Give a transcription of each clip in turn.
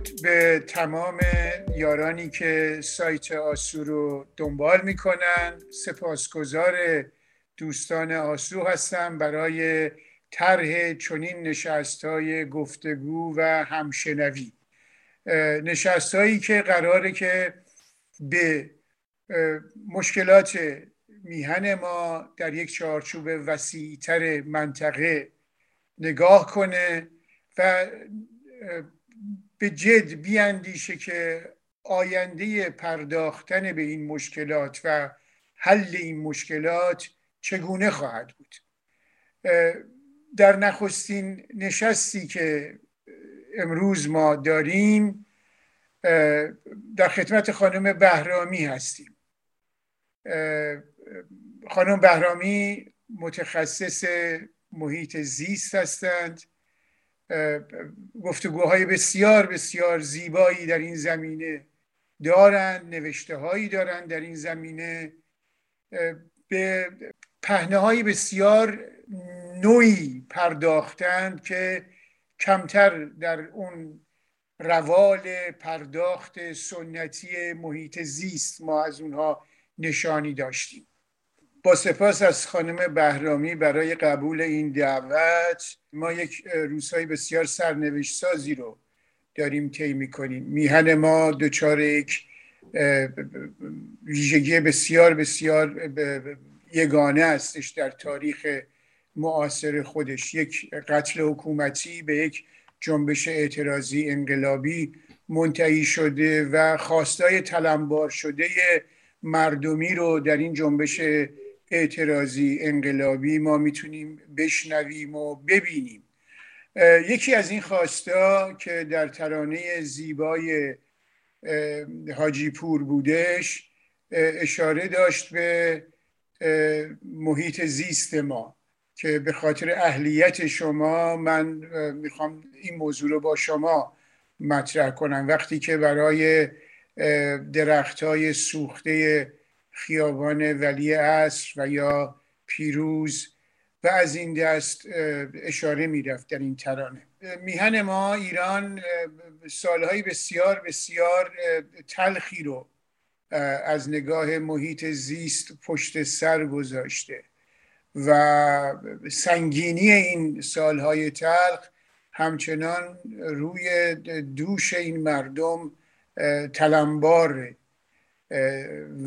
درود به تمام یارانی که سایت آسو رو دنبال می‌کنن. سپاسگزار دوستان آسو هستم. برای طرح چنین نشست های گفتگو و همشنوی. نشست هایی که قراره که به مشکلات میهن ما در یک چارچوب وسیعتر منطقه نگاه کنه و به جد بیاندیشه که آینده پرداختن به این مشکلات و حل این مشکلات چگونه خواهد بود. در نخستین نشستی که امروز ما داریم در خدمت خانم بهرامی هستیم. خانم بهرامی متخصص محیط زیست هستند. گفتگوهای بسیار بسیار زیبایی در این زمینه دارند نوشته هایی دارند در این زمینه. به پهنه های بسیار نوعی پرداختند که کمتر در اون روال پرداخت سنتی محیط زیست ما از اونها نشانی داشتیم. با سپاس از خانم بهرامی برای قبول این دعوت ما یک روزهای بسیار سرنوشت سازی رو داریم طی می‌کنیم. میهن ما دچار یک ویژگی بسیار بسیار یگانه استش در تاریخ معاصر خودش. یک قتل حکومتی به یک جنبش اعتراضی انقلابی منتهی شده و خواستای تلمبار شده مردمی رو در این جنبش اعتراضی انقلابی ما می‌تونیم بشنویم و ببینیم. یکی از این خواستا که در ترانه زیبای حاجی پور بودش اشاره داشت به محیط زیست ما که به خاطر اهلیت شما من می‌خوام این موضوع رو با شما مطرح کنم. وقتی که برای درخت های سوخته خیابان ولی عصر و یا پیروز و از این دست اشاره می‌رفت در این ترانه. میهن ما ایران سالهای بسیار بسیار تلخی رو از نگاه محیط زیست پشت سر گذاشته و سنگینی این سالهای تلخ همچنان روی دوش این مردم تلمباره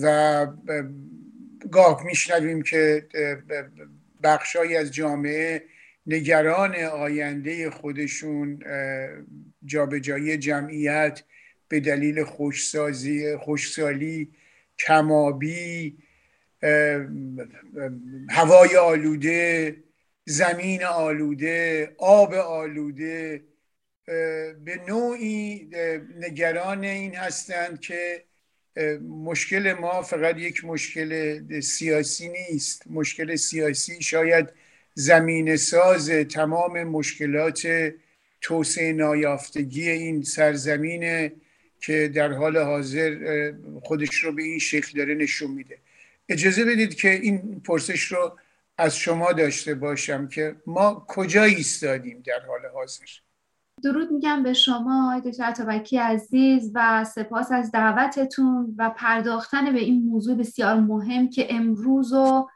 و گاه میشنویم که بخشهایی از جامعه نگران آینده خودشون جابجایی جمعیت به دلیل خوشسازی خوشسالی کمابی هوای آلوده زمین آلوده آب آلوده به نوعی نگران این هستند که مشکل ما فقط یک مشکل سیاسی نیست. مشکل سیاسی شاید زمین ساز تمام مشکلات توسعه نایافتگی این سرزمینه که در حال حاضر خودش رو به این شکل داره نشون میده. اجازه بدید که این پرسش رو از شما داشته باشم که ما کجا ایستادیم در حال حاضر؟ درود میگم به شما دکتر عطابکی عزیز و سپاس از دعوتتون و پرداختن به این موضوع بسیار مهم که امروز و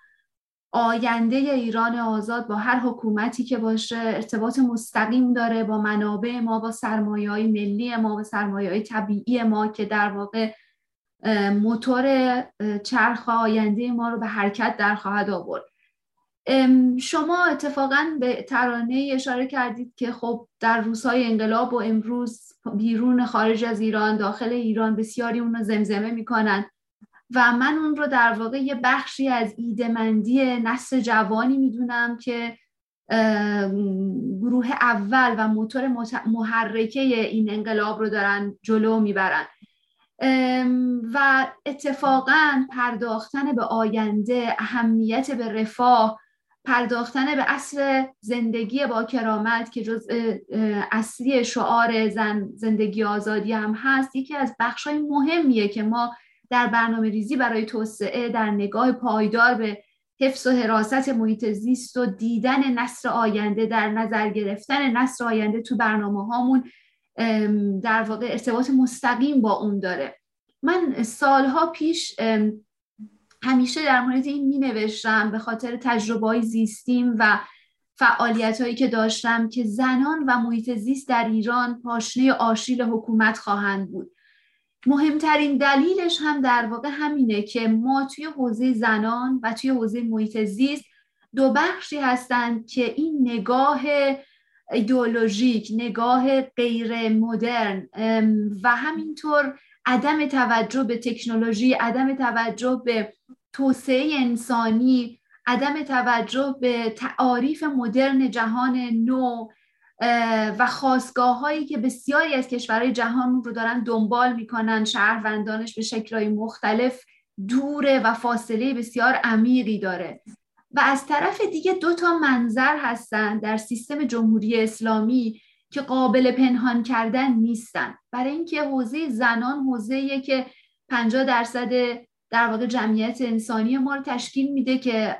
آینده ایران آزاد با هر حکومتی که باشه ارتباط مستقیم داره با منابع ما با سرمایه های ملی ما با سرمایه های طبیعی ما که در واقع موتور چرخ آینده ما رو به حرکت در خواهد آورد. شما اتفاقا به ترانه اشاره کردید که خب در روزهای انقلاب و امروز بیرون خارج از ایران داخل ایران بسیاری اون رو زمزمه می‌کنن و من اون رو در واقع یه بخشی از ایدمندی نسل جوانی می‌دونم که گروه اول و موتور محرکه این انقلاب رو دارن جلو می‌برن. و اتفاقا پرداختن به آینده اهمیت به رفاه پرداختن به اصل زندگی با کرامت که جز اصلی شعار زن زندگی آزادی هم هست یکی از بخشای مهمیه که ما در برنامه ریزی برای توسعه در نگاه پایدار به حفظ و حراست محیط زیست و دیدن نصر آینده در نظر گرفتن نصر آینده تو برنامه هامون در واقع ارتباط مستقیم با اون داره. من سالها پیش همیشه در مورد این می نوشتم به خاطر تجربه زیستیم و فعالیت هایی که داشتم که زنان و محیط زیست در ایران پاشنه آشیل حکومت خواهند بود. مهمترین دلیلش هم در واقع همینه که ما توی حوزه زنان و توی حوزه محیط زیست دو بخشی هستند که این نگاه ایدئولوژیک نگاه غیر مدرن و همینطور عدم توجه به تکنولوژی عدم توجه به توسعه انسانی عدم توجه به تعاریف مدرن جهان نو و خواستگاه هایی که بسیاری از کشورهای جهان رو دارن دنبال می‌کنن شهروندانش به شکلهای مختلف دوره و فاصله بسیار عمیقی داره. و از طرف دیگه دو تا منظر هستن در سیستم جمهوری اسلامی که قابل پنهان کردن نیستن. برای اینکه حوزه زنان حوزه که 50 درصد در واقع جمعیت انسانی ما رو تشکیل میده که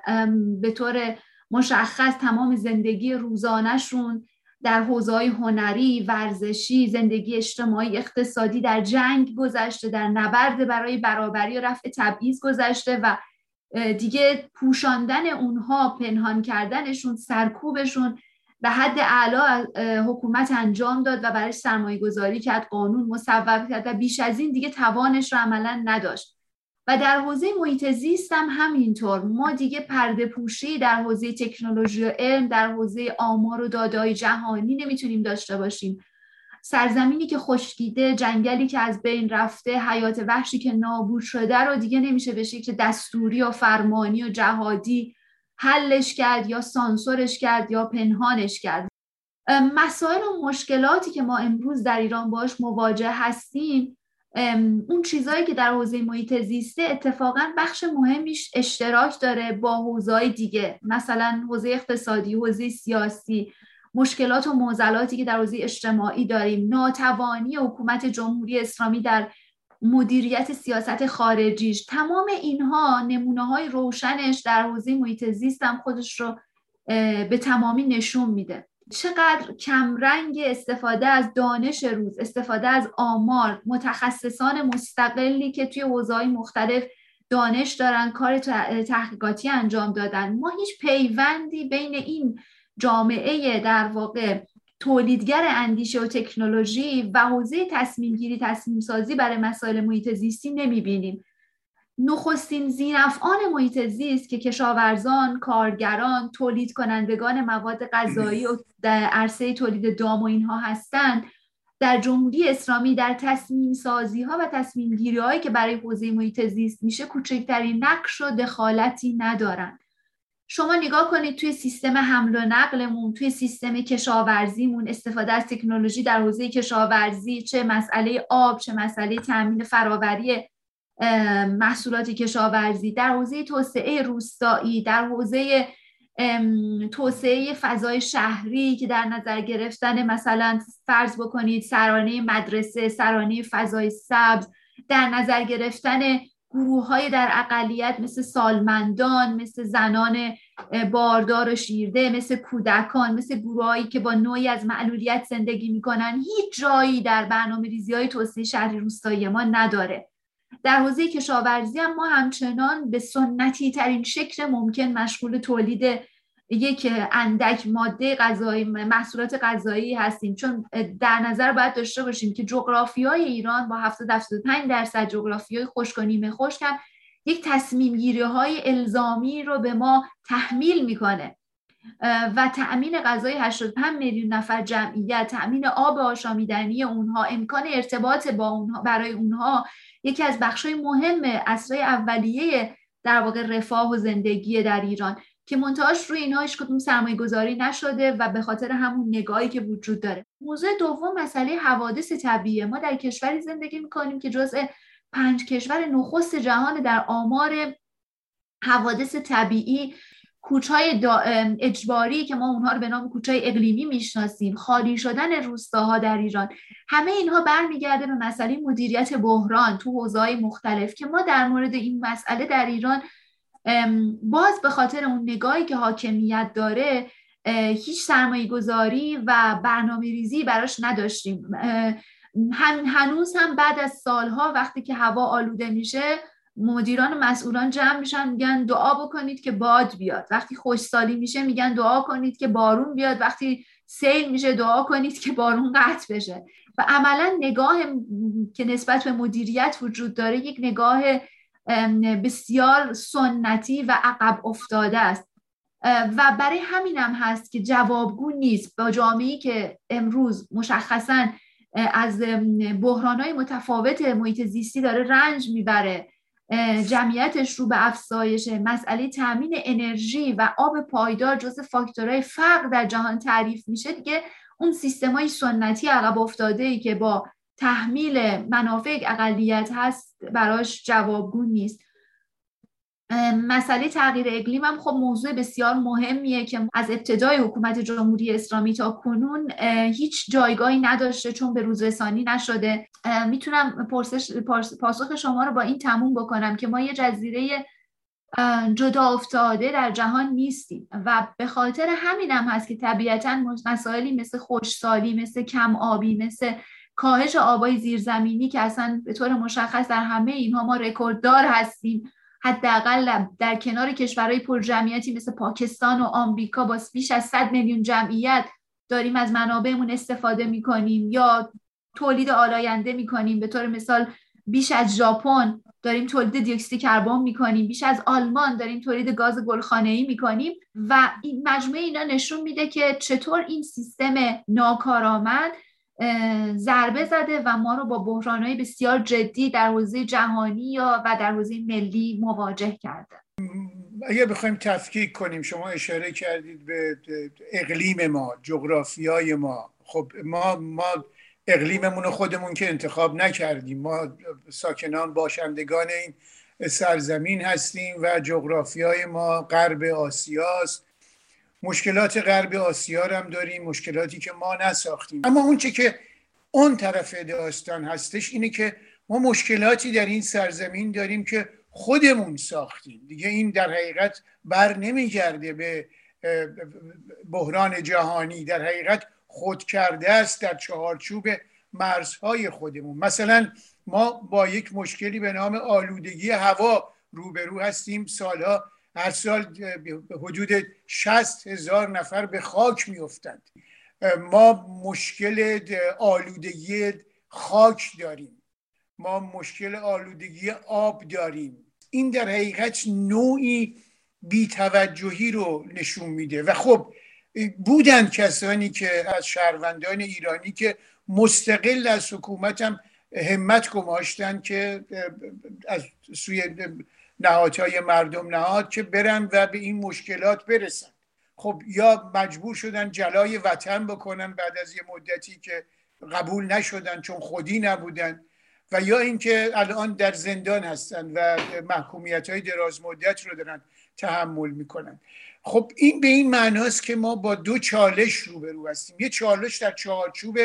به طور مشخص تمام زندگی روزانهشون در حوزه هنری، ورزشی، زندگی اجتماعی، اقتصادی در جنگ گذشته در نبرد برای برابری و رفع تبعیض گذشته و دیگه پوشاندن اونها پنهان کردنشون سرکوبشون به حد اعلا حکومت انجام داد و برای سرمایه گذاری کرد قانون مصوب کرد و بیش از این دیگه توانش رو عملا نداشت. و در حوزه محیط زیست هم همینطور. ما دیگه پرده پوشی در حوزه تکنولوژی و علم در حوزه آمار و دادای جهانی نمی‌تونیم داشته باشیم. سرزمینی که خشکیده جنگلی که از بین رفته حیات وحشی که نابود شده رو دیگه نمیشه به شکل دستوری و فرمانی و جهادی حلش کرد یا سانسورش کرد یا پنهانش کرد. مسائل و مشکلاتی که ما امروز در ایران باش مواجه هستیم اون چیزهایی که در حوزه محیط زیسته اتفاقا بخش مهمیش اشتراک داره با حوزه‌های دیگه. مثلا حوزه اقتصادی حوزه سیاسی مشکلات و معضلاتی که در حوزه اجتماعی داریم. ناتوانی حکومت جمهوری اسلامی در مدیریت سیاست خارجیش. تمام اینها نمونه های روشنش در حوزه محیط زیست خودش رو به تمامی نشون میده. چقدر کمرنگ استفاده از دانش روز استفاده از آمار متخصصان مستقلی که توی حوزه‌های مختلف دانش دارن کار تحقیقاتی انجام دادن. ما هیچ پیوندی بین این جامعه در واقع تولیدگر اندیشه و تکنولوژی و حوزه تصمیم گیری تصمیم سازی برای مسائل محیط زیستی نمی‌بینیم. نخستین زینفعان محیط زیست که کشاورزان، کارگران، تولید کنندگان مواد غذایی و در عرصه تولید دام و اینها هستند در جمهوری اسلامی در تصمیم سازی ها و تصمیم گیری هایی که برای حوزه محیط زیست میشه کوچکترین نقش و دخالتی ندارند شما نگاه کنید توی سیستم حمل و نقلمون توی سیستم کشاورزیمون استفاده از تکنولوژی در حوزه کشاورزی چه مسئله آب چه مسئله تامین فراوری محصولات کشاورزی در حوزه توسعه روستایی در حوزه توسعه فضای شهری که در نظر گرفتن مثلا فرض بکنید سرانه مدرسه سرانه فضای سبز در نظر گرفتن گروه های در اقلیت مثل سالمندان مثل زنان باردار و شیرده مثل کودکان مثل گروهایی که با نوعی از معلولیت زندگی می‌کنن هیچ جایی در برنامه ریزی های توسعه شهری روستایی ما نداره. در حوزه کشاورزی هم ما همچنان به سنتی ترین شکل ممکن مشغول تولید یک اندک ماده غذایی محصولات غذایی هستیم. چون در نظر باید داشته باشیم که جغرافیای ایران با 70 75 درصد جغرافیای خشک و نیمه خشک یک تصمیم گیری های الزامی رو به ما تحمیل می‌کنه. و تأمین غذای 85 میلیون نفر جمعیت تأمین آب آشامیدنی اونها امکان ارتباط با اونها برای اونها یکی از بخشای مهم اصرای اولیه در واقع رفاه و زندگی در ایران که منتهاش روی اینها هیچ کدوم سرمایه گذاری نشده و به خاطر همون نگاهی که وجود داره. موضوع دوم مسئله حوادث طبیعیه ما در کشوری زندگی می‌کنیم که جزء پنج کشور نخست جهان در آمار حوادث طبیعی کوچهای اجباری که ما اونها رو به نام کوچهای اقلیمی می‌شناسیم. خالی شدن روستاها در ایران. همه اینها برمیگرده به مسئله مدیریت بحران تو حوزه‌های مختلف که ما در مورد این مسئله در ایران باز به خاطر اون نگاهی که حاکمیت داره هیچ سرمایه گذاری و برنامه ریزی براش نداشتیم. هنوز هم بعد از سالها وقتی که هوا آلوده میشه مدیران مسئولان جمع میشن میگن دعا بکنید که باد بیاد. وقتی خوشسالی میشه میگن دعا کنید که بارون بیاد. وقتی سیل میشه دعا کنید که بارون قطع بشه. و عملا نگاه که نسبت به مدیریت وجود داره یک نگاه بسیار سنتی و عقب افتاده است. و برای همینم هست که جوابگو نیست. با جامعه که امروز مشخصا از بحرانهای متفاوت محیط زیستی داره رنج می‌بره. جمعیتش رو به افزایش مسئله تامین انرژی و آب پایدار جز فاکتورهای فقر در جهان تعریف میشه. دیگه اون سیستم های سنتی عقب افتاده ای که با تحمیل منافع اقلیت هست براش جوابگو نیست. مسئله تغییر اقلیم هم خب موضوع بسیار مهمیه که از ابتدای حکومت جمهوری اسلامی تا کنون هیچ جایگاهی نداشته چون به روزرسانی نشده. می‌تونم پرسش پاسخ شما رو با این تموم بکنم که ما یه جزیره جدا افتاده در جهان نیستیم و به خاطر همین هم هست که طبیعتا مسائلی مثل خوشسالی مثل کم آبی مثل کاهش آبای زیرزمینی که اصلا به طور مشخص در همه اینها ما رکورددار هستیم. حداقل در کنار کشورهای پرجمعیتی مثل پاکستان و آمریکا با بیش از 100 میلیون جمعیت داریم از منابعمون استفاده می‌کنیم یا تولید آلاینده می‌کنیم. به طور مثال بیش از ژاپن داریم تولید دیوکسید کربن می‌کنیم. بیش از آلمان داریم تولید گاز گلخانه ای می‌کنیم و این مجموعه اینا نشون میده که چطور این سیستم ناکارآمد ضربه زده و ما رو با بحرانهای بسیار جدی در حوزه جهانی یا و در حوزه ملی مواجه کرده. اگه بخوایم تفکیک کنیم شما اشاره کردید به اقلیم ما جغرافیای ما. خب ما ما اقلیممون خودمون که انتخاب نکردیم. ما ساکنان باشندگان این سرزمین هستیم و جغرافیای ما غرب آسیاست. مشکلات غرب آسیا هم داریم مشکلاتی که ما نساختیم. اما اون چه که اون طرف داستان هستش اینه که ما مشکلاتی در این سرزمین داریم که خودمون ساختیم. دیگه این در حقیقت بر نمیگرده به بحران جهانی. در حقیقت خود کرده است در چهارچوب مرزهای خودمون. مثلا ما با یک مشکلی به نام آلودگی هوا روبرو هستیم. سالها هر سال حدود 60 هزار نفر به خاک میافتند. ما مشکل آلودگی خاک داریم. ما مشکل آلودگی آب داریم. این در حقیقت نوعی بیتوجهی رو نشون میده. و خب بودن کسانی که از شهروندان ایرانی که مستقل از حکومت هم همت گماشتن که از سوی نهادهای مردم نهاد که برن و به این مشکلات برسن. خب یا مجبور شدن جلای وطن بکنن بعد از یه مدتی که قبول نشدن چون خودی نبودن و یا اینکه الان در زندان هستن و محکومیت های دراز مدت رو دارن تحمل می‌کنن. خب این به این معناست که ما با دو چالش روبرو هستیم. یه چالش در چارچوب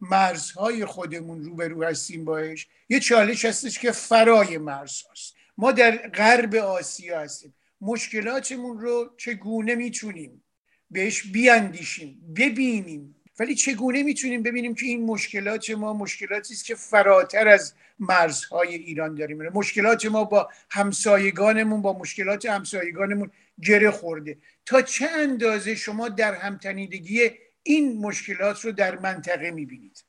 مرزهای خودمون روبرو هستیم باش یه چالش هستش که فرای مرز هست ما در غرب آسیا هستیم. مشکلاتمون رو چگونه می‌تونیم بهش بیاندیشیم ببینیم؟ ولی چگونه می‌تونیم ببینیم که این مشکلات ما مشکلاتی است که فراتر از مرزهای ایران داریم؟ مشکلات ما با همسایگانمون با مشکلات همسایگانمون گره خورده. تا چه اندازه شما در همتنیدگی این مشکلات رو در منطقه می‌بینید؟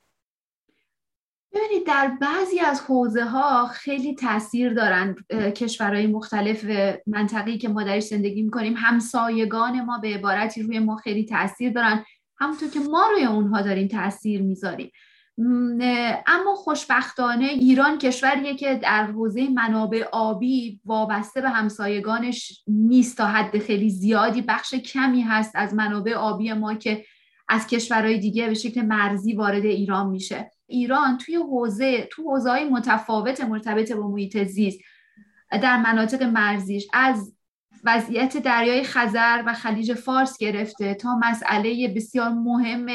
ببینید در بعضی از حوزه ها خیلی تاثیر دارند کشورهای مختلف منطقی که ما درش زندگی می‌کنیم. همسایگان ما به عبارتی روی ما خیلی تاثیر دارن. همونطور که ما روی اونها داریم تاثیر می‌ذاریم. اما خوشبختانه ایران کشوریه که در حوزه منابع آبی وابسته به همسایگانش نیست تا حد خیلی زیادی. بخش کمی هست از منابع آبی ما که از کشورهای دیگه به شکل مرزی وارد ایران میشه. ایران توی حوزه تو حوزه های متفاوت مرتبط با محیط زیست در مناطق مرزیش. از وضعیت دریای خزر و خلیج فارس گرفته تا مسئله بسیار مهم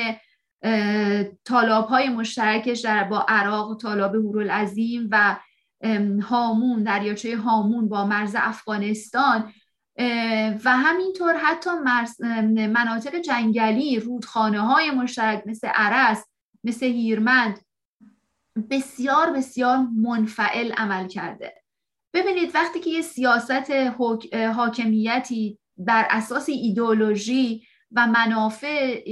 طالاب های مشترکش در با عراق طالاب هورالعظیم و هامون دریاچه هامون با مرز افغانستان. و همینطور حتی مناطق جنگلی رودخانه های مشترک مثل عرس مثل هیرمند بسیار بسیار منفعل عمل کرده. ببینید وقتی که یه سیاست حاکمیتی بر اساس ایدئولوژی و منافع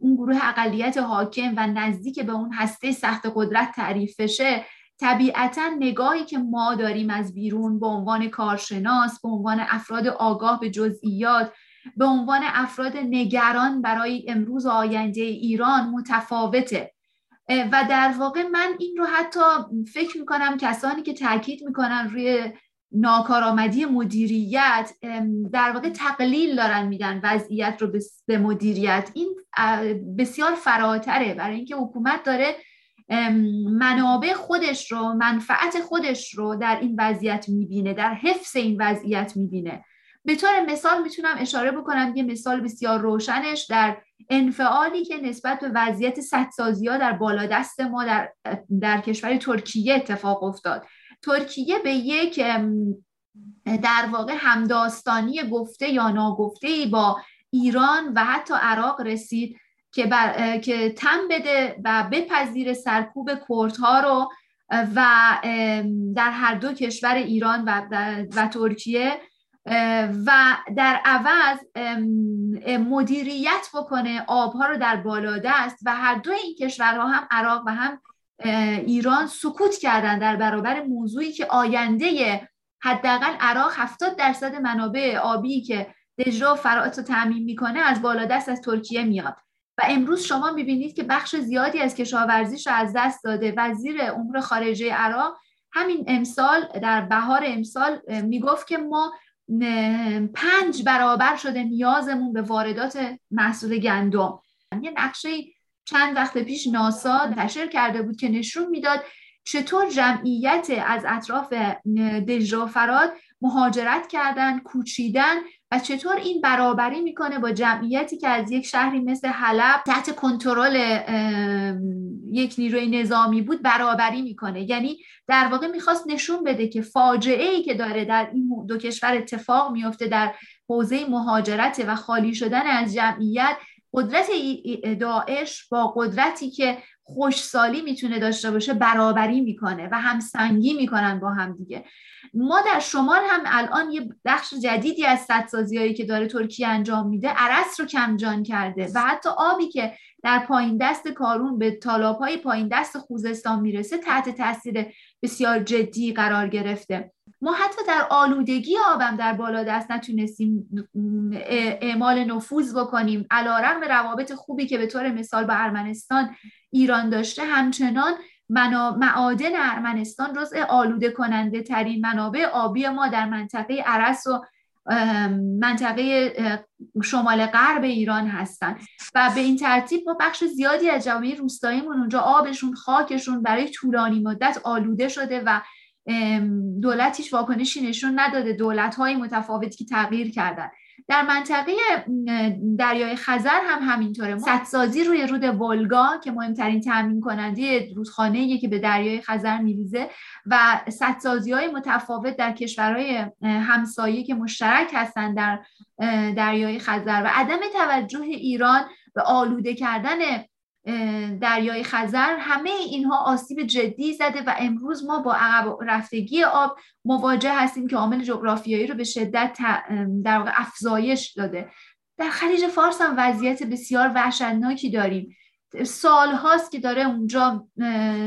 اون گروه اقلیت حاکم و نزدیک به اون هسته سخت قدرت تعریف بشه طبیعتا نگاهی که ما داریم از بیرون به عنوان کارشناس به عنوان افراد آگاه به جزئیات به عنوان افراد نگران برای امروز و آینده ایران متفاوته. و در واقع من این رو حتی فکر می‌کنم کسانی که تاکید می‌کنن روی ناکارآمدی مدیریت در واقع تقلیل دارن میدن وضعیت رو به مدیریت. این بسیار فراتره. برای اینکه حکومت داره منابع خودش رو منفعت خودش رو در این وضعیت می‌بینه در حفظ این وضعیت می‌بینه. به طور مثال می‌تونم اشاره بکنم یه مثال بسیار روشنش در انفعالی که نسبت به وضعیت سدسازی ها در بالادست ما در, در کشور ترکیه اتفاق افتاد. ترکیه به یک در واقع همداستانی گفته یا ناگفته ای با ایران و حتی عراق رسید که, بر، که تم بده و بپذیر سرکوب کردها رو و در هر دو کشور ایران و, و ترکیه و در عوض مدیریت بکنه آبها رو در بالادست و هر دو این کشورها هم عراق و هم ایران سکوت کردن در برابر موضوعی که آینده حداقل عراق 70 درصد منابع آبی که دجله و فرات رو تعمین می‌کنه از بالادست از ترکیه میاد. و امروز شما می‌بینید که بخش زیادی از کشاورزیش رو از دست داده. وزیر امور خارجه عراق همین امسال در بهار امسال می‌گفت که ما پنج برابر شده نیازمون به واردات محصول گندم. یه نقشه چند وقت پیش ناسا تشر کرده بود که نشون می‌داد چطور جمعیت از اطراف دجرا فراد مهاجرت کردن کوچیدن و چطور این برابری می‌کنه با جمعیتی که از یک شهری مثل حلب تحت کنترل یک نیروی نظامی بود برابری می‌کنه. یعنی در واقع می‌خواست نشون بده که فاجعه ای که داره در این دو کشور اتفاق میفته در حوزه مهاجرت و خالی شدن از جمعیت قدرت داعش با قدرتی که خوشسالی می‌تونه داشته باشه برابری می‌کنه و همسنگی می‌کنن با هم دیگه. ما در شمال هم الان یه بخش جدیدی از سدسازی هایی که داره ترکیه انجام میده عرس رو کمجان کرده و حتی آبی که در پایین دست کارون به تالاب های پایین دست خوزستان می‌رسه تحت تاثیر بسیار جدی قرار گرفته. ما حتی در آلودگی آبم در بالا دست نتونستیم اعمال نفوذ بکنیم. علا رقم روابط خوبی که به طور مثال با ارمنستان ایران داشته همچنان معادن ارمنستان جزء آلوده کننده ترین منابع آبی ما در منطقه عرس و منطقه شمال غرب ایران هستند و به این ترتیب ما بخش زیادی از جامعه روستاییمون اونجا آبشون خاکشون برای طولانی مدت آلوده شده و دولت هیچ واکنشی نشون نداده. دولت های متفاوتی که تغییر کردن. در منطقه دریای خزر هم همینطوره. سدسازی روی رود ولگا که مهمترین تامین کننده رودخانه که به دریای خزر میریزه و سدسازی های متفاوت در کشورهای همسایه که مشترک هستند در دریای خزر و عدم توجه ایران به آلوده کردن دریای خزر همه اینها آسیب جدی زده و امروز ما با عقب رفتگی آب مواجه هستیم که عامل جغرافیایی رو به شدت در واقع افزایش داده. در خلیج فارس هم وضعیت بسیار وحشتناکی داریم. سال هاست که داره اونجا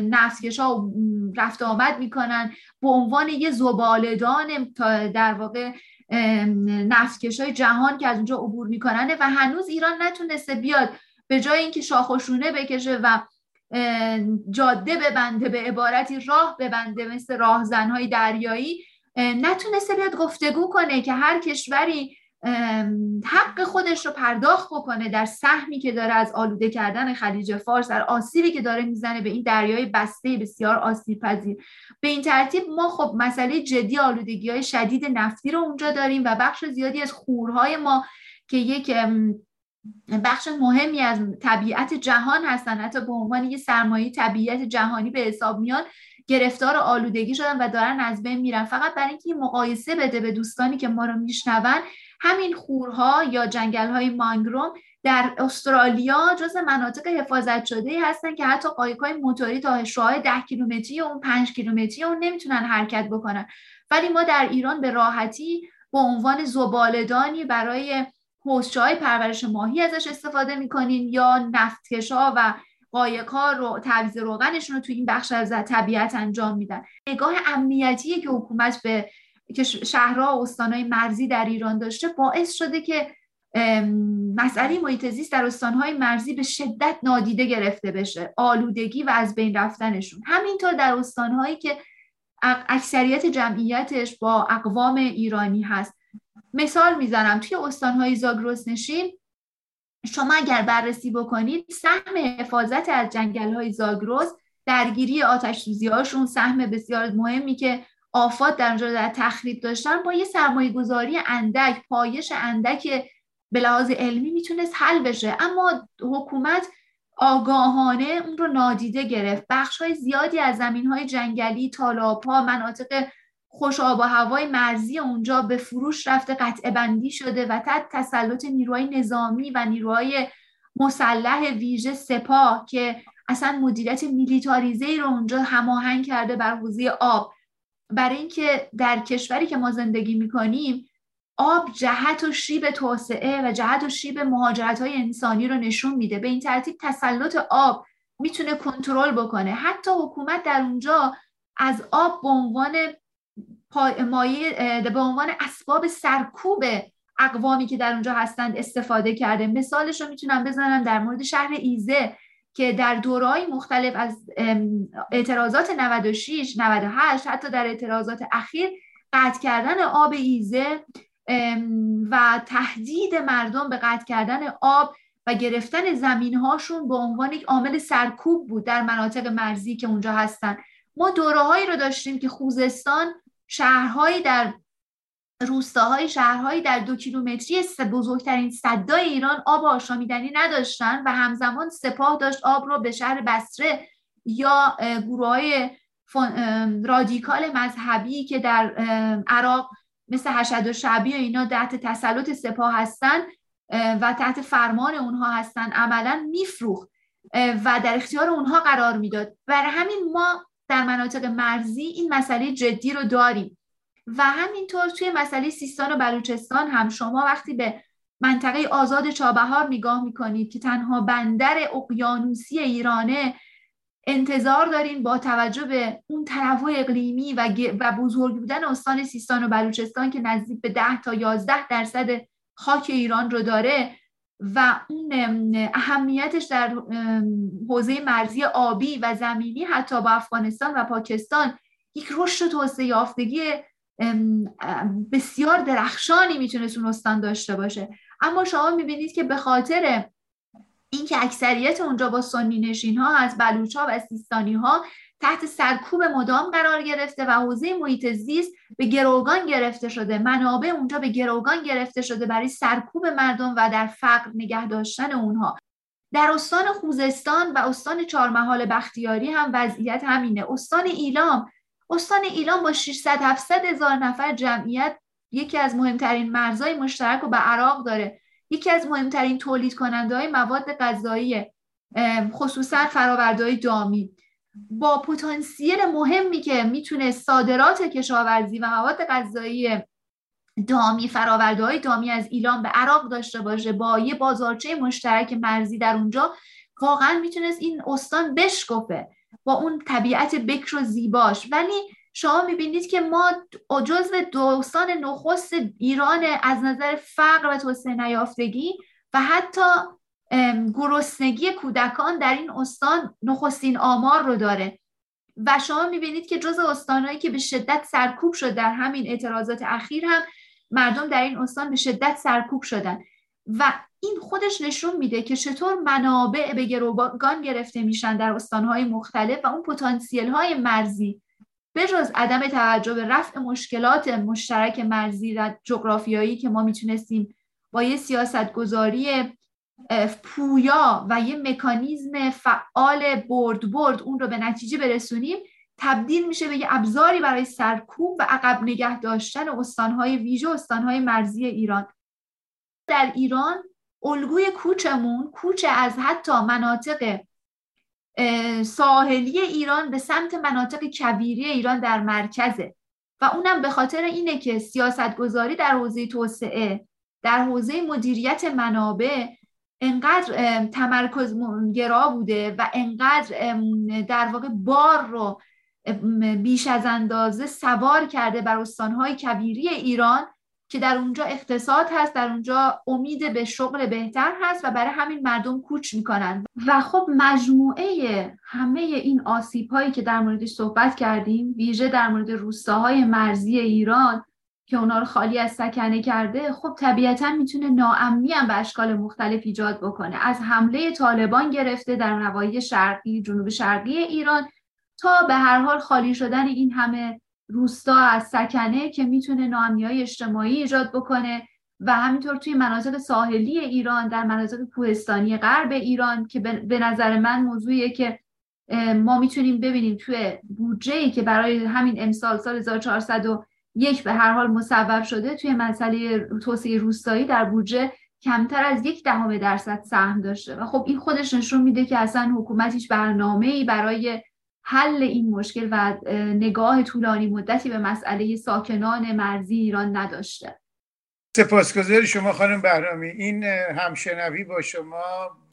نفتکش ها رفت آمد می‌کنن. به عنوان یه زبالدان در واقع نفتکش های جهان که از اونجا عبور می‌کنن و هنوز ایران نتونسته بیاد. به جای اینکه شاخشونه بکشه و جاده ببنده به عبارتی راه ببنده مثل راهزنهای دریایی نتونسته بیاد گفتگو کنه که هر کشوری حق خودش رو پرداخت بکنه در سهمی که داره از آلوده کردن خلیج فارس در آسیبی که داره می‌زنه به این دریای بسته بسیار آسیب پذیر به این ترتیب ما خب مسئله جدی آلودگی های شدید نفتی رو اونجا داریم و بخش زیادی از خورهای ما که یک بخش مهمی از طبیعت جهان هستن. حتی به عنوان یه سرمایه طبیعت جهانی به حساب میاد گرفتار آلودگی شدن و دارن از بین میرن. فقط برای اینکه مقایسه بده به دوستانی که ما رو میشنون همین خورها یا جنگل های مانگروم در استرالیا جز مناطق حفاظت شده هستن که حتی قایق های موتوری تا شعاع ده کیلومتری اون پنج کیلومتری اون نمی‌تونن حرکت بکنن. ولی ما در ایران به راحتی به عنوان زبالدانی برای حوزچه های پرورش ماهی ازش استفاده می‌کنیم یا نفتکشا و قایق ها رو تعویض روغنشون رو تو این بخش از طبیعت انجام میدن. نگاه امنیتی که حکومت به که شهرها و استانهای مرزی در ایران داشته باعث شده که مسئله محیط زیست در استانهای مرزی به شدت نادیده گرفته بشه آلودگی و از بین رفتنشون. همینطور در استانهایی که اکثریت جمعیتش با اقوام ایرانی هست. مثال می‌زنم. توی استانهای زاگرس نشین شما اگر بررسی بکنید سهم حفاظت از جنگل های زاگرس درگیری آتش هاشون سهم بسیار مهمی که آفات در اونجا در تخریب داشتن با یه سرمایه گذاری اندک پایش اندک به لحاظ علمی می‌تونست حل بشه. اما حکومت آگاهانه اون رو نادیده گرفت. بخش های زیادی از زمین های جنگلی تالاب ها مناطق خوش آب و هوای مرزی اونجا به فروش رفته قطع بندی شده و تحت تسلط نیروهای نظامی و نیروهای مسلح ویژه سپاه که اصلا مدیریت میلیتاریزه رو اونجا هماهنگ کرده بر حوزه آب. برای اینکه در کشوری که ما زندگی می‌کنیم آب جهت و شیب توسعه و جهت و شیب مهاجرت های انسانی رو نشون میده. به این ترتیب تسلط آب می‌تونه کنترل بکنه. حتی حکومت در اونجا از آب به عنوان مایه به عنوان اسباب سرکوب اقوامی که در اونجا هستند استفاده کرده. مثالش رو می‌تونم بزنم در مورد شهر ایزه که در دورهای مختلف از اعتراضات 96 98 حتی در اعتراضات اخیر قطع کردن آب ایزه و تهدید مردم به قطع کردن آب و گرفتن زمین هاشون به عنوان یک عامل سرکوب بود در مناطق مرزی که اونجا هستن. ما دوره هایی رو داشتیم که خوزستان شهرهایی در روستاهای شهرهایی در دو کیلومتری بزرگترین صدای ایران آب آشامیدنی نداشتن و همزمان سپاه داشت آب رو به شهر بسره یا گروه های رادیکال مذهبی که در عراق مثل حشد و شعبی و اینا تحت تسلط سپاه هستن و تحت فرمان اونها هستن عملا میفروخت و در اختیار اونها قرار می‌داد. برای همین ما در مناطق مرزی این مسئله جدی رو داریم. و همینطور توی مسئله سیستان و بلوچستان هم شما وقتی به منطقه آزاد چابهار نگاه می‌کنید که تنها بندر اقیانوسی ایرانه انتظار دارین با توجه به اون تنوع اقلیمی و, و بزرگ بودن استان سیستان و بلوچستان که نزدیک به 10 تا 11 درصد خاک ایران رو داره و اون اهمیتش در حوزه مرزی آبی و زمینی حتی با افغانستان و پاکستان یک رشد توسعه یافتگی بسیار درخشانی می‌تونست اون استان داشته باشه. اما شما می‌بینید که به خاطر اینکه اکثریت اونجا با سنی نشین ها از بلوچ ها و سیستانی ها تحت سرکوب مدام قرار گرفته و حوزه محیط زیست به گروگان گرفته شده. منابع اونجا به گروگان گرفته شده برای سرکوب مردم و در فقر نگه داشتن اونها. در استان خوزستان و استان چهارمحال بختیاری هم وضعیت همینه. استان ایلام. استان ایلام با 600 700 هزار نفر جمعیت یکی از مهمترین مرزهای مشترک رو به عراق داره. یکی از مهمترین تولید کننده های مواد غذایی خصوصا فرآوردهای دامی. با پتانسیل مهمی که می‌تونه صادرات کشاورزی و مواد غذایی دامی های دامی از ایران به عراق داشته باشه با یه بازارچه مشترک مرزی در اونجا واقعا می‌تونست این استان بشکفه با اون طبیعت بکر و زیباش. ولی شما می‌بینید که ما جزو دوستان نخست ایران از نظر فقر و توسعه نیافتگی و حتی گرسنگی کودکان در این استان نخستین آمار رو داره. و شما می‌بینید که جز استانهایی که به شدت سرکوب شد در همین اعتراضات اخیر هم مردم در این استان به شدت سرکوب شدن. و این خودش نشون میده که چطور منابع به گروگان گرفته میشن در استانهای مختلف و اون پتانسیل های مرزی جز عدم توجه به رفع مشکلات مشترک مرزی و جغرافیایی که ما می‌تونستیم با یه سیاست گذاری پویا و یه مکانیزم فعال برد برد اون رو به نتیجه برسونیم تبدیل میشه به یه ابزاری برای سرکوب و عقب نگه داشتن استانهای ویژه استانهای مرزی ایران. در ایران الگوی کوچمون کوچ از حتی مناطق ساحلی ایران به سمت مناطق کبیری ایران در مرکزه. و اونم به خاطر اینه که سیاست گذاری در حوزه توسعه در حوزه مدیریت منابع انقدر تمرکز گرا بوده و انقدر در واقع بار رو بیش از اندازه سوار کرده بر استانهای کبیری ایران که در اونجا اقتصاد هست در اونجا امید به شغل بهتر هست و برای همین مردم کوچ می‌کنن. و خب مجموعه همه این آسیب هایی که در موردش صحبت کردیم ویژه در مورد روستاهای مرزی ایران که اونا رو خالی از سکنه کرده خب طبیعتا می‌تونه ناامنی هم به اشکال مختلف ایجاد بکنه. از حمله طالبان گرفته در نواحی شرقی جنوب شرقی ایران تا به هر حال خالی شدن این همه روستا از سکنه که می‌تونه ناامنی اجتماعی ایجاد بکنه و همینطور توی مناطق ساحلی ایران در مناطق کوهستانی غرب ایران که به نظر من موضوعیه که ما می‌تونیم ببینیم توی بودجه که برای همین امسال سال 1401 به هر حال مصوب شده توی مسئله توسعه روستایی در بودجه کمتر از یک دهم درصد سهم داشته. و خب این خودش نشون میده که اصلا حکومت هیچ برنامه ای برای حل این مشکل و نگاه طولانی مدتی به مسئله ساکنان مرزی ایران نداشته. سپاسگزار شما خانم بهرامی. این همشنوی با شما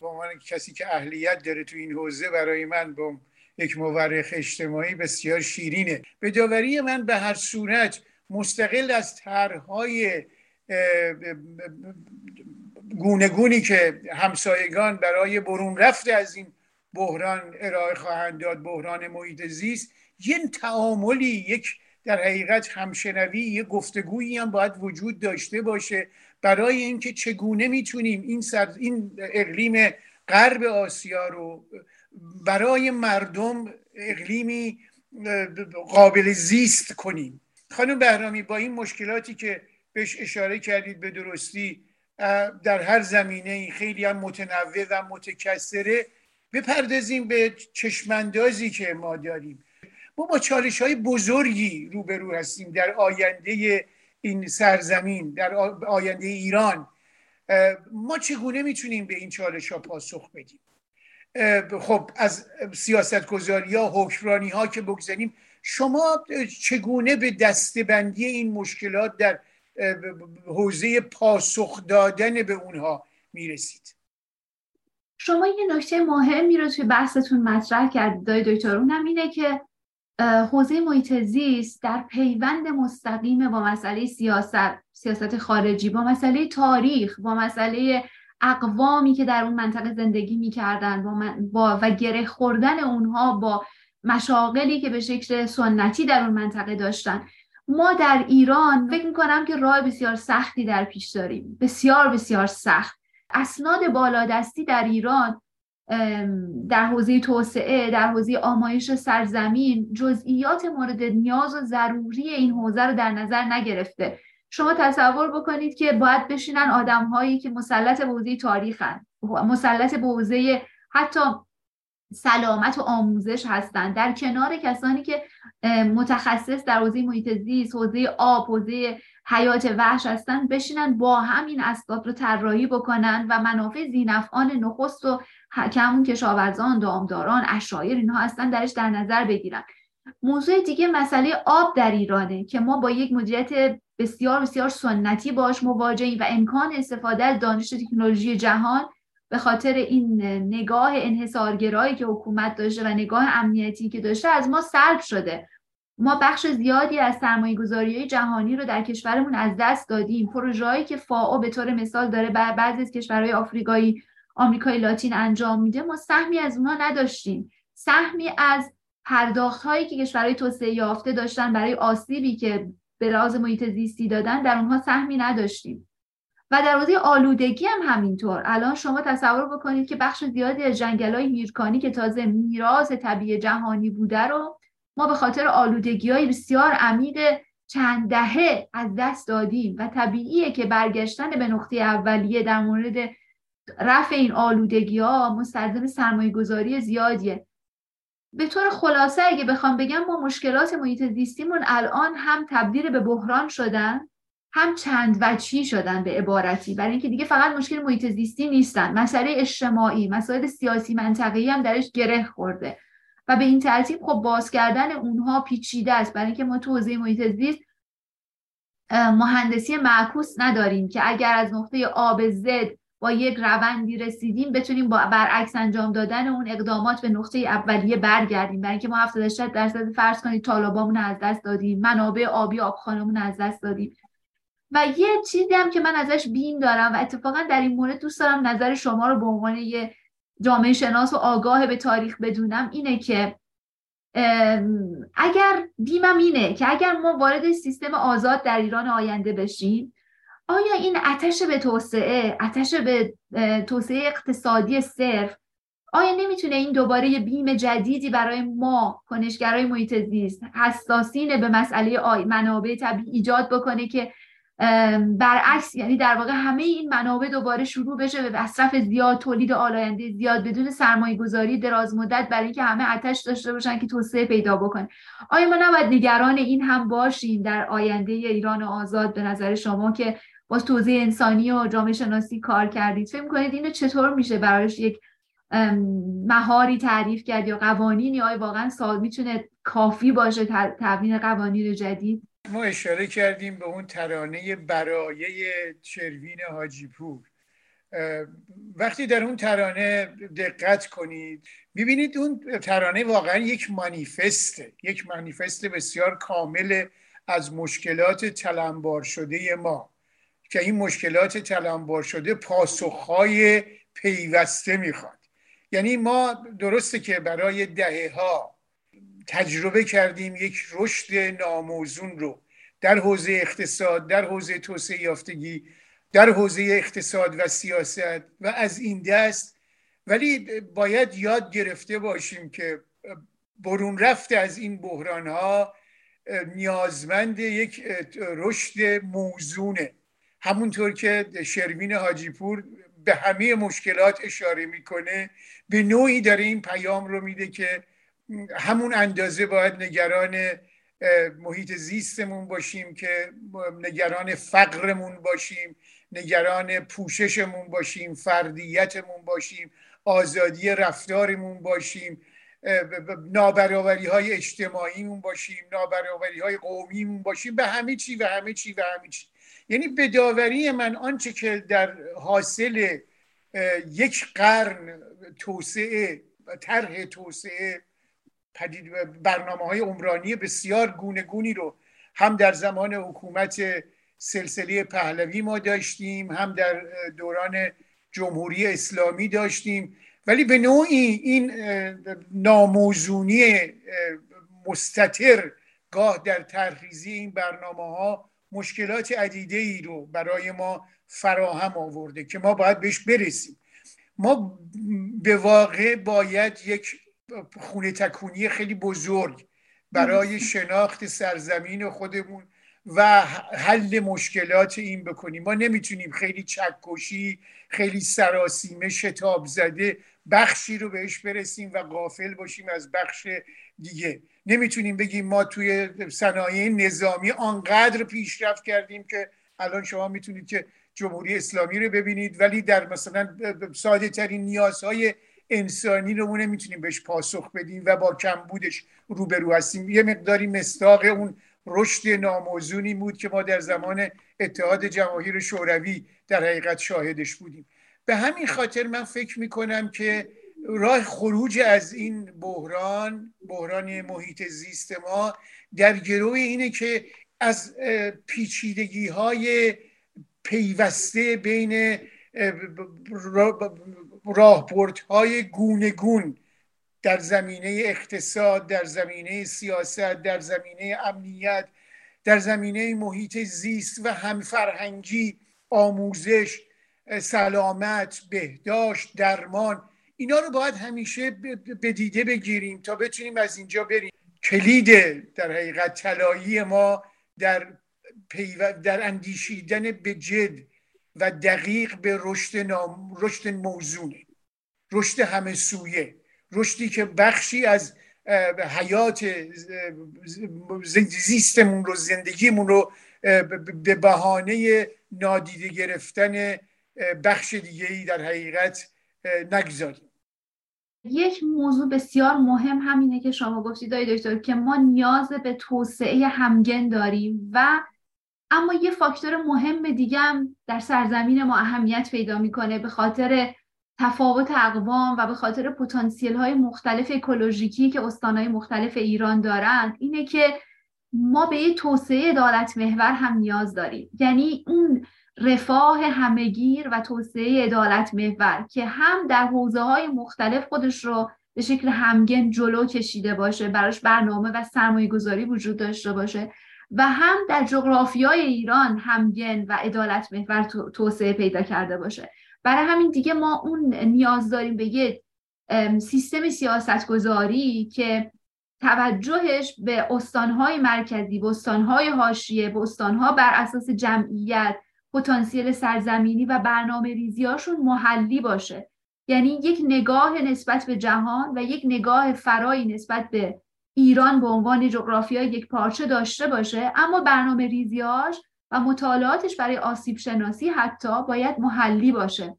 به عنوان کسی که اهلیت داره تو این حوزه برای من با یک مورخ اجتماعی بسیار شیرینه. به داوری من به هر صورت مستقل از طرحهای گونه که همسایگان برای برون رفته از این بحران ارائه خواهند داد بحران محیط زیست یه تعاملی یک در حقیقت همشنوی یه گفتگویی هم باید وجود داشته باشه برای اینکه چگونه می‌تونیم این, سر، این اقلیم غرب آسیا رو برای مردم اقلیمی قابل زیست کنیم. خانم بهرامی با این مشکلاتی که بهش اشاره کردید به درستی در هر زمینه خیلی هم متنوع و متکثره. بپردازیم به چشماندازی که ما داریم. ما با چالش های بزرگی روبرو هستیم در آینده این سرزمین در آینده ایران. ما چگونه می‌تونیم به این چالش ها پاسخ بدیم؟ خب از سیاست گذاری ها حکمرانی ها که بگذاریم شما چگونه به دستبندی این مشکلات در حوزه پاسخ دادن به اونها می‌رسید؟ شما یه نکته مهمی رو توی بحثتون مطرح کردید دای دکتر اونم اینه که حوزه محیط زیست در پیوند مستقیم با مسئله سیاست سیاست خارجی با مسئله تاریخ با مسئله اقوامی که در اون منطقه زندگی می‌کردن با, با و گره خوردن اونها با مشاغلی که به شکل سنتی در اون منطقه داشتن. ما در ایران فکر می‌کنم که راه بسیار سختی در پیش داریم. بسیار بسیار سخت. اسناد بالادستی در ایران در حوزه توسعه در حوزه آمایش سرزمین جزئیات مورد نیاز و ضروری این حوزه رو در نظر نگرفته. شما تصور بکنید که باید بشینن آدم هایی که مسلط به حوزه تاریخن مسلط به حوزه حتی سلامت و آموزش هستند در کنار کسانی که متخصص در حوزه محیط زیست حوزه آب حوزه حیات وحش هستن بشینن با همین اسباب رو طراحی بکنن و منافع زینفعان نخست و همون کشاورزان دامداران اشایر اینها هستن درش در نظر بگیرن. موضوع دیگه مسئله آب در ایرانه که ما با یک مدیریت بسیار بسیار سنتی باش مواجهیم و امکان استفاده از دانش تکنولوژی جهان به خاطر این نگاه انحصارگرایی که حکومت داشته و نگاه امنیتی که داشته از ما سلب شده. ما بخش زیادی از سرمایه جهانی رو در کشورمون از دست دادیم. پروژه‌ای که فاو به طور مثال داره بر بعضی از کشورهای آفریقایی آمریکای لاتین انجام میده ما سهمی از اونها نداشتیم. سهمی از پرداخت هایی که کشورهای توسعه یافته داشتن برای آسیبی که به لحاظ محیط زیستی دادن در اونها سهمی نداشتیم. و در حوزه آلودگی هم همینطور. الان شما تصور بکنید که بخش زیادی از جنگل های هیرکانی که تازه میراث طبیعی جهانی بوده رو ما به خاطر آلودگی های بسیار عمیق چند دهه از دست دادیم و طبیعیه که برگشتن به نقطه اولیه در مورد رفع این آلودگی ها مستلزم سرمایه گذاری زیادیه. به طور خلاصه اگه بخوام بگم ما مشکلات محیط زیستیمون الان هم تبدیل به بحران شدن. هم چند وجهی شدن به عبارتی. برای اینکه دیگه فقط مشکل محیط زیستی نیستن. مسئله اجتماعی مسائل سیاسی منطقه‌ای هم درش گره خورده. و به این ترتیب خب باز کردن اونها پیچیده است. برای اینکه ما تو حوزه محیط زیست مهندسی معکوس نداریم که اگر از نقطه آب زد با یک روندی رسیدیم بتونیم با برعکس انجام دادن اون اقدامات به نقطه اولیه برگردیم. برای اینکه ما 70 درصد فرض کنید طالبامون از دست دادیم منابع آبی آبخانمون از دست دادیم. و یه چیزی هم که من ازش بیم دارم و اتفاقا در این مورد دوست دارم نظر شما رو به عنوان یه جامعه شناس و آگاه به تاریخ بدونم اینه که اگر بیمم اینه که اگر ما وارد سیستم آزاد در ایران آینده بشیم آیا این اتش به توسعه اتش به توسعه اقتصادی صرف آیا نمی‌تونه این دوباره یه بیم جدیدی برای ما کنشگرای محیط زیست حساسین به مسئله منابع طبیعی ایجاد بکنه که برعکس یعنی در واقع همه این منابع دوباره شروع بشه به مصرف زیاد تولید آلاینده زیاد بدون سرمایه گذاری دراز مدت برای اینکه همه آتش داشته باشن که توسعه پیدا بکنه آیا ما نباید نگران این هم باشیم در آینده ایران آزاد به نظر شما که با توضیح انسانی و جامعه شناسی کار کردید؟ فکر کنید اینو چطور میشه برایش یک مهاری تعریف کرد یا قوانینی؟ آیا واقعا سال می‌تونه کافی باشه تبیین قوانین جدید؟ ما اشاره کردیم به اون ترانه برایه چروین حاجی پور وقتی در اون ترانه دقت کنید می‌بینید اون ترانه واقعا یک مانیفسته. یک مانیفست بسیار کامل از مشکلات تلمبار شده ما. که این مشکلات تلمبار شده پاسخهای پیوسته می‌خواد. یعنی ما درسته که برای دهه ها تجربه کردیم یک رشد ناموزون رو در حوزه اقتصاد در حوزه توسعه یافتگی در حوزه اقتصاد و سیاست و از این دست. ولی باید یاد گرفته باشیم که برون رفت از این بحران ها نیازمند یک رشد موزونه. همونطور که شروین حاجیپور به همه مشکلات اشاره می‌کنه به نوعی داره این پیام رو میده که همون اندازه باید نگران محیط زیستمون باشیم که نگران فقرمون باشیم نگران پوششمون باشیم فردیتمون باشیم آزادی رفتارمون باشیم نابرابری های اجتماعیمون باشیم نابرابری های قومیمون باشیم به همه چی و همه چی و همه چی. یعنی به داوری من آنچه که در حاصل یک قرن توسعه طرح توسعه پدید برنامه های عمرانی بسیار گونه گونی رو هم در زمان حکومت سلسله پهلوی ما داشتیم هم در دوران جمهوری اسلامی داشتیم. ولی به نوعی این ناموزونی مستطر گاه در ترخیزی این برنامه ها مشکلات عدیده ای رو برای ما فراهم آورده که ما باید بهش برسیم. ما به واقع باید یک خونه تکونی خیلی بزرگ برای شناخت سرزمین خودمون و حل مشکلات این بکنیم. ما نمی‌تونیم خیلی چکشی خیلی سراسیمه شتاب زده بخشی رو بهش برسیم و غافل باشیم از بخش دیگه. نمی‌تونیم بگیم ما توی صنایع نظامی آنقدر پیشرفت کردیم که الان شما می‌تونید که جمهوری اسلامی رو ببینید ولی در مثلا ساده ترین نیازهای انسانی رو نمی‌تونیم بهش پاسخ بدیم و با کمبودش روبرو هستیم. یه مقداری مستاق اون رشد ناموزونی بود که ما در زمان اتحاد جماهیر شوروی در حقیقت شاهدش بودیم. به همین خاطر من فکر می‌کنم که راه خروج از این بحران بحران محیط زیست ما در گروه اینه که از پیچیدگی های پیوسته بین راهبردهای گونه گون در زمینه اقتصاد در زمینه سیاست در زمینه امنیت در زمینه محیط زیست و همفرهنگی آموزش سلامت بهداشت درمان اینا رو باید همیشه به دیده بگیریم تا بتونیم از اینجا بریم. کلید در حقیقت طلایی ما در, در اندیشیدن به جد و دقیق به رشد, نام... رشد موزونه رشد همه سویه رشدی که بخشی از حیات زیستمون رو زندگیمون رو به بهانه نادیده گرفتن بخش دیگه ای در حقیقت نگذاریم. یک موضوع بسیار مهم همینه که شما گفتید دکتر که ما نیاز به توسعه همگن داریم و اما یه فاکتور مهم دیگه هم در سرزمین ما اهمیت پیدا می‌کنه به خاطر تفاوت اقوام و به خاطر پتانسیل های مختلف اکولوژیکی که استانهای مختلف ایران دارند اینه که ما به یه توسعه عدالت محور هم نیاز داریم. یعنی اون رفاه همگیر و توسعه عدالت محور که هم در حوزه های مختلف خودش رو به شکل همگن جلو کشیده باشه براش برنامه و سرمایه گذاری وجود داشته باشه و هم در جغرافیای ایران همگن و عدالت محور توسعه پیدا کرده باشه. برای همین دیگه ما اون نیاز داریم به یه سیستم سیاستگذاری که توجهش به استانهای مرکزی به استانهای حاشیه به استانها بر اساس جمعیت پتانسیل سرزمینی و برنامه ریزیاشون محلی باشه. یعنی یک نگاه نسبت به جهان و یک نگاه فرایی نسبت به ایران به عنوان جغرافیای یک پارچه داشته باشه اما برنامه ریزیاش و مطالعاتش برای آسیب شناسی حتی باید محلی باشه.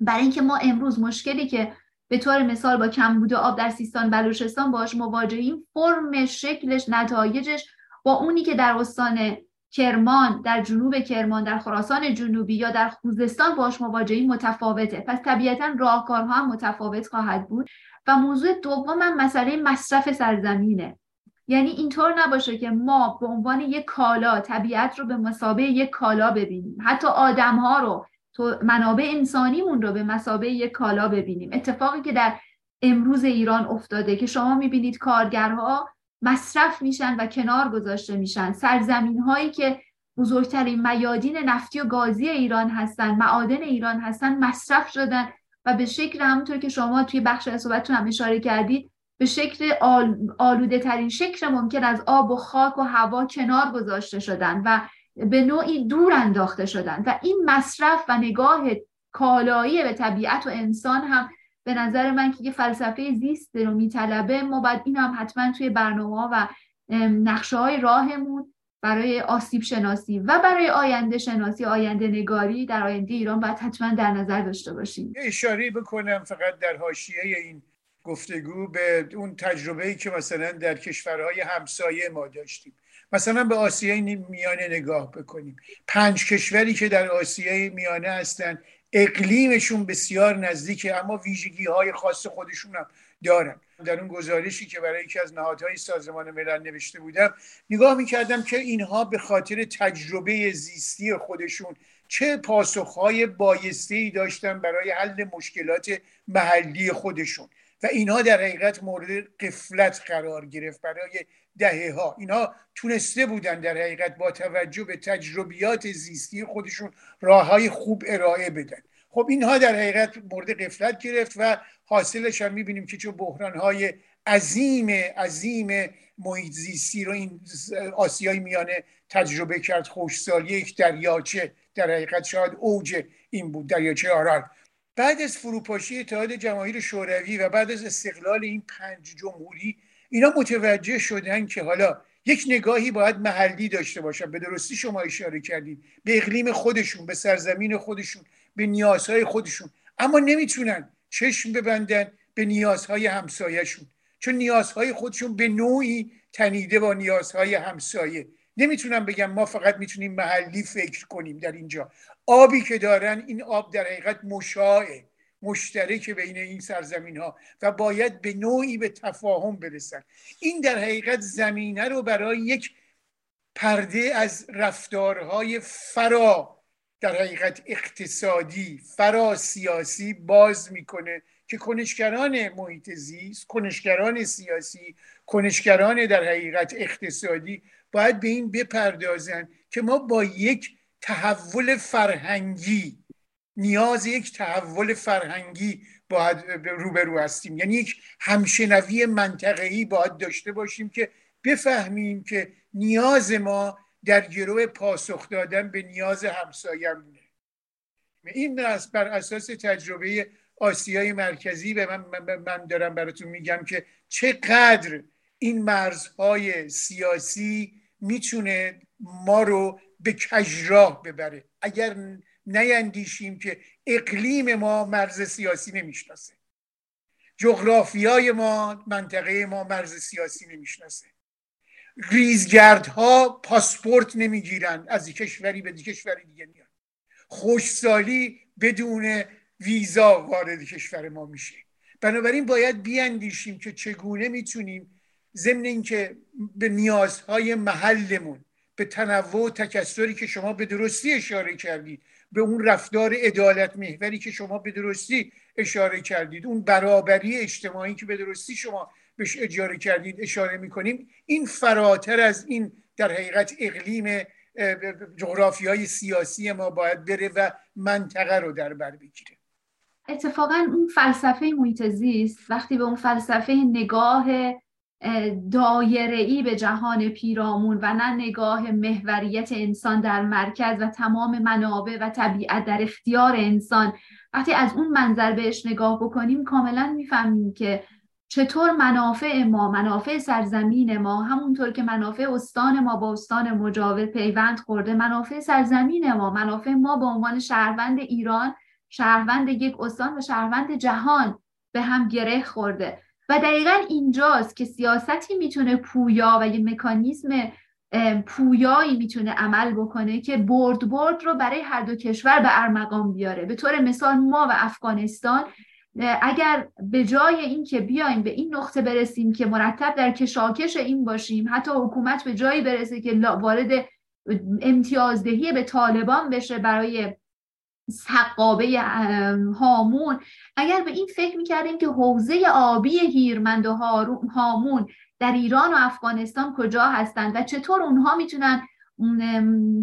برای اینکه ما امروز مشکلی که به طور مثال با کمبود آب در سیستان بلوچستان باش مواجهیم فرم شکلش نتایجش با اونی که در استان کرمان در جنوب کرمان در خراسان جنوبی یا در خوزستان باش مواجهیم متفاوته. پس طبیعتا راهکارها هم متفاوت خواهد بود. و موضوع دوم هم مسئله مصرف سرزمینه. یعنی اینطور نباشه که ما به عنوان یک کالا طبیعت رو به مسابه یک کالا ببینیم. حتی آدم ها رو تو منابع انسانیمون رو به مسابه یک کالا ببینیم. اتفاقی که در امروز ایران افتاده که شما می‌بینید کارگرها مصرف میشن و کنار گذاشته میشن. سرزمین هایی که بزرگترین میادین نفتی و گازی ایران هستن معادن ایران هستن مصرف شدن و به شکل همونطور که شما توی بخش صحبتتون هم اشاره کردید به شکل آل، آلوده ترین شکل ممکن از آب و خاک و هوا کنار گذاشته شدن و به نوعی دور انداخته شدن. و این مصرف و نگاه کالایی به طبیعت و انسان هم به نظر من که یه فلسفه زیست رو میطلبه ما باید این هم حتما توی برنامه و نقشه های راهمون برای آسیب شناسی و برای آینده شناسی آینده نگاری در آینده ایران باید حتما در نظر داشته باشیم. اشاره بکنم فقط در حاشیه این گفتگو به اون تجربه ای که مثلا در کشورهای همسایه ما داشتیم. مثلا به آسیای میانه نگاه بکنیم. پنج کشوری که در آسیای میانه هستن اقلیمشون بسیار نزدیکه اما ویژگی های خاص خودشون هم دارن. در اون گزارشی که برای یکی از نهادهای سازمان ملل نوشته بودم نگاه می‌کردم که اینها به خاطر تجربه زیستی خودشون چه پاسخهای بایسته ای داشتن برای حل مشکلات محلی خودشون. و اینها در حقیقت مورد قفلت قرار گرفت برای دهه ها اینها تونسته بودن در حقیقت با توجه به تجربیات زیستی خودشون راه های خوب ارائه بدن. خب اینها در حقیقت مورد قفلت گرفت و حاصلش هم می‌بینیم که چون بحران های عظیم عظیم محیط زیستی رو این آسیای میانه تجربه کرد. خوشسال یک دریاچه در حقیقت شاید اوج این بود دریاچه آرال بعد از فروپاشی اتحاد جماهیر شوروی و بعد از استقلال این پنج جمهوری اینا متوجه شدن که حالا یک نگاهی باید محلی داشته باشن. به درستی شما اشاره کردید. به اقلیم خودشون به سرزمین خودشون به نیازهای خودشون. اما نمی‌تونن چشم ببندن به نیازهای همسایهشون. چون نیازهای خودشون به نوعی تنیده با نیازهای همسایه. نمی‌تونن بگم ما فقط می‌تونیم محلی فکر کنیم در اینجا. آبی که دارن این آب در حقیقت مشاعه مشترک بین این سرزمین ها و باید به نوعی به تفاهم برسن. این در حقیقت زمینه رو برای یک پرده از رفتارهای فرا در حقیقت اقتصادی فرا سیاسی باز می‌کنه که کنشگران محیط زیست کنشگران سیاسی کنشگران در حقیقت اقتصادی باید به این بپردازن که ما با یک تحول فرهنگی. نیاز یک تحول فرهنگی باید روبرو هستیم. یعنی یک همشنوی منطقه‌ای باید داشته باشیم که بفهمیم که نیاز ما در گروه پاسخ دادن به نیاز همسایمونه این بر اساس تجربه آسیای مرکزی به من, من دارم براتون میگم که چقدر این مرزهای سیاسی می‌تونه ما رو به کجراه ببره. اگر نیندیشیم که اقلیم ما مرز سیاسی نمی‌شناسه. جغرافیای ما منطقه ما مرز سیاسی نمی‌شناسه. ریزگردها پاسپورت نمی‌گیرن از کشوری به کشور دیگه میان. خوشسالی بدون ویزا وارد کشور ما میشه. بنابراین باید بیاندیشیم که چگونه می‌تونیم ضمن اینکه به نیازهای محلمون به تنوع و تکسری که شما به درستی اشاره کردید به اون رفتار عدالت محوری که شما به درستی اشاره کردید اون برابری اجتماعی که به درستی شما بهش اجاره کردید اشاره می‌کنیم این فراتر از این در حقیقت اقلیم جغرافی های سیاسی ما باید بره و منطقه رو در بر بگیره. اتفاقا اون فلسفه محیط زیست وقتی به اون فلسفه نگاه دایره ای به جهان پیرامون و نه نگاه محوریت انسان در مرکز و تمام منابع و طبیعت در اختیار انسان. وقتی از اون منظر بهش نگاه بکنیم کاملا می‌فهمیم که چطور منافع ما منافع سرزمین ما همونطور که منافع استان ما با استان مجاور پیوند خورده منافع سرزمین ما منافع ما به عنوان شهروند ایران شهروند یک استان و شهروند جهان به هم گره خورده. و دقیقا اینجاست که سیاستی می‌تونه پویا و یه مکانیزم پویایی می‌تونه عمل بکنه که برد برد رو برای هر دو کشور به ارمغان بیاره. به طور مثال ما و افغانستان اگر به جای اینکه بیایم به این نقطه برسیم که مرتب در کشاکش این باشیم حتی حکومت به جایی برسه که وارد امتیازدهی به طالبان بشه برای سقابه هامون. اگر به این فکر می‌کردیم که حوزه آبی هیرمند و هامون در ایران و افغانستان کجا هستند و چطور اونها می‌تونن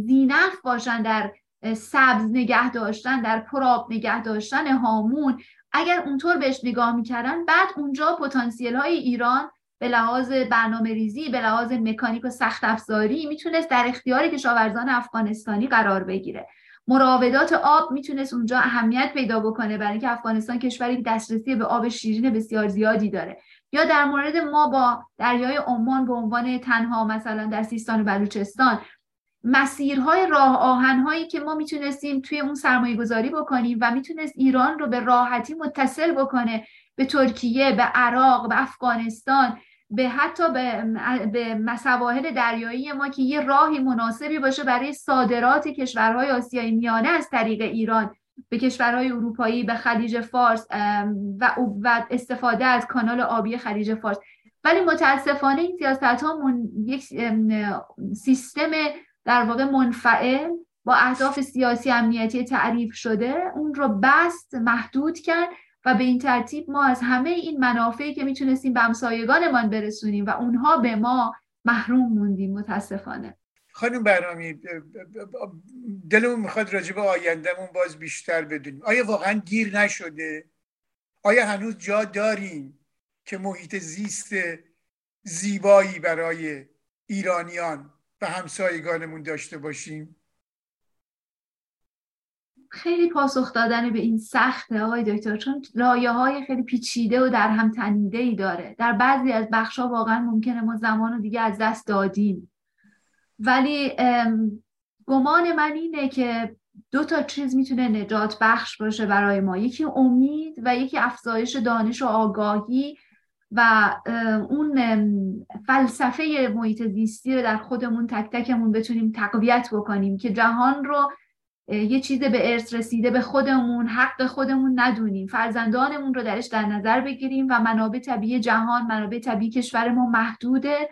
زینف باشن در سبز نگه داشتن در پراب نگه داشتن هامون اگر اونطور بهش نگاه می‌کردن بعد اونجا پتانسیل های ایران به لحاظ برنامه ریزی به لحاظ مکانیک و سخت افزاری می‌تونست در اختیار کشاورزان افغانستانی قرار بگیره. مراودات آب می‌تونست اونجا اهمیت پیدا بکنه برای اینکه افغانستان کشوری دسترسی به آب شیرین بسیار زیادی داره. یا در مورد ما با دریای عمان به عنوان تنها مثلا در سیستان و بلوچستان مسیرهای راه آهنهایی که ما می‌تونستیم توی اون سرمایه گذاری بکنیم و می‌تونست ایران رو به راحتی متصل بکنه به ترکیه به عراق به افغانستان به حتی به, به مسواحل دریایی ما که یه راهی مناسبی باشه برای صادرات کشورهای آسیای میانه از طریق ایران به کشورهای اروپایی به خلیج فارس و, استفاده از کانال آبی خلیج فارس. ولی متاسفانه این سیاست ها یک سیستم در واقع منفعل با اهداف سیاسی امنیتی تعریف شده اون رو بست محدود کرد و به این ترتیب ما از همه این منافعی که می‌تونستیم به همسایگانمان برسونیم و اونها به ما محروم موندیم متاسفانه. خانم برنامی دلمون می‌خواد راجب آیندهمون باز بیشتر بدونیم. آیا واقعا گیر نشده؟ آیا هنوز جا داریم که محیط زیست زیبایی برای ایرانیان و همسایگانمون داشته باشیم؟ خیلی پاسخ دادن به این سخته آقای دکتر چون رایه های خیلی پیچیده و در هم تنیده ای داره. در بعضی از بخش ها واقعا ممکنه ما زمان رو دیگه از دست دادیم. ولی گمان من اینه که دو تا چیز می‌تونه نجات بخش باشه برای ما. یکی امید و یکی افزایش دانش و آگاهی و اون فلسفه محیط زیستی رو در خودمون تک تکمون بتونیم تقویت بکنیم که جهان رو یه چیز به ارث رسیده به خودمون حق خودمون ندونیم. فرزندانمون رو درش در نظر بگیریم و منابع طبیعی جهان منابع طبیعی کشور ما محدوده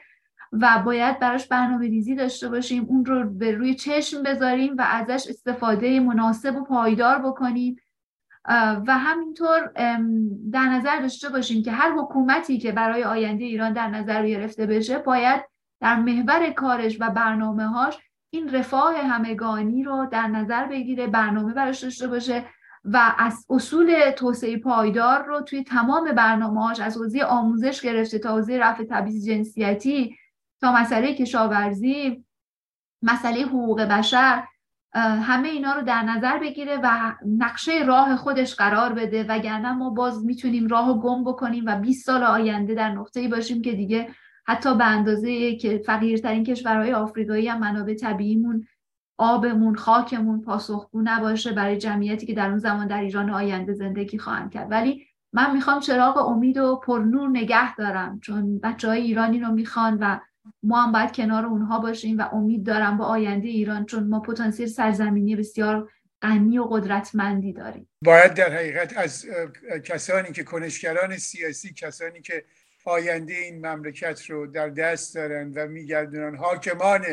و باید براش برنامه ریزی داشته باشیم. اون رو به روی چشم بذاریم و ازش استفاده مناسب و پایدار بکنیم. و همینطور در نظر داشته باشیم که هر حکومتی که برای آینده ایران در نظر گرفته بشه باید در محور کارش و برنامه هاش این رفاه همگانی رو در نظر بگیره برنامه براش داشته باشه و از اصول توسعه پایدار رو توی تمام برنامه‌هاش از حوزه آموزش گرفته تا حوزه رفع تبعیض جنسیتی تا مسئله کشاورزی مسئله حقوق بشر همه اینا رو در نظر بگیره و نقشه راه خودش قرار بده. وگرنه ما باز می‌تونیم راه گم بکنیم و 20 سال آینده در نقطه‌ای باشیم که دیگه حتی به اندازه که فقیرترین کشورهای آفریقایی هم منابع طبیعیمون آبمون خاکمون پاسخگو نباشه برای جمعیتی که در اون زمان در ایران آینده زندگی خواهند کرد. ولی من می‌خوام چراغ امید و پرنور نگه دارم چون بچه های ایرانی رو می‌خوان و ما هم باید کنار اونها باشیم و امید دارم با آینده ایران چون ما پتانسیل سرزمینی بسیار غنی و قدرتمندی داریم. باید در حقیقت از کسانی که کنشگران سیاسی کسانی که آینده این مملکت رو در دست دارن و میگردونن. حاکمان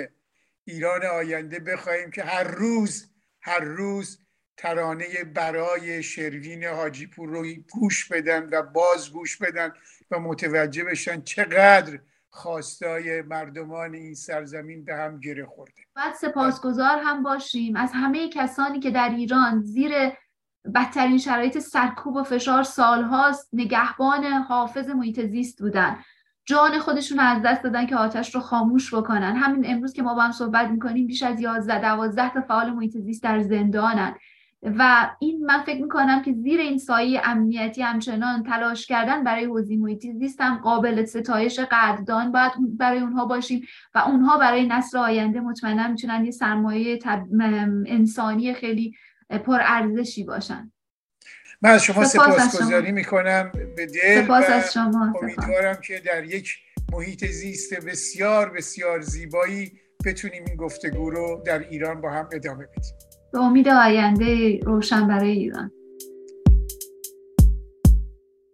ایران آینده بخواهیم که هر روز هر روز ترانه برای شروین حاجی پور رو گوش بدن و باز گوش بدن و متوجه بشن چقدر خواستای مردمان این سرزمین به هم گره خورده. باید سپاسگزار هم باشیم. از همه کسانی که در ایران زیر بدترین شرایط سرکوب و فشار سالهاست. نگهبان حافظ محیط زیست بودن. جان خودشون از دست دادن که آتش رو خاموش بکنن. همین امروز که ما با هم صحبت می‌کنیم بیش از 11 12 تا فعال محیط زیست در زندانن. و این من فکر می‌کنم که زیر این سایه امنیتی همچنان تلاش کردن برای حوزه محیطی زیست هم قابل ستایش قدردان باید برای اونها باشیم و اونها برای نسل آینده مطمئنا می‌تونن یه سرمایه انسانی خیلی پر ارزشی باشن. من از شما سپاسگزاری می‌کنم. به دل سپاس از شما امیدوارم که در یک محیط زیست بسیار بسیار زیبایی بتونیم این گفتگو رو در ایران با هم ادامه بدیم. به امید آینده روشن برای ایران.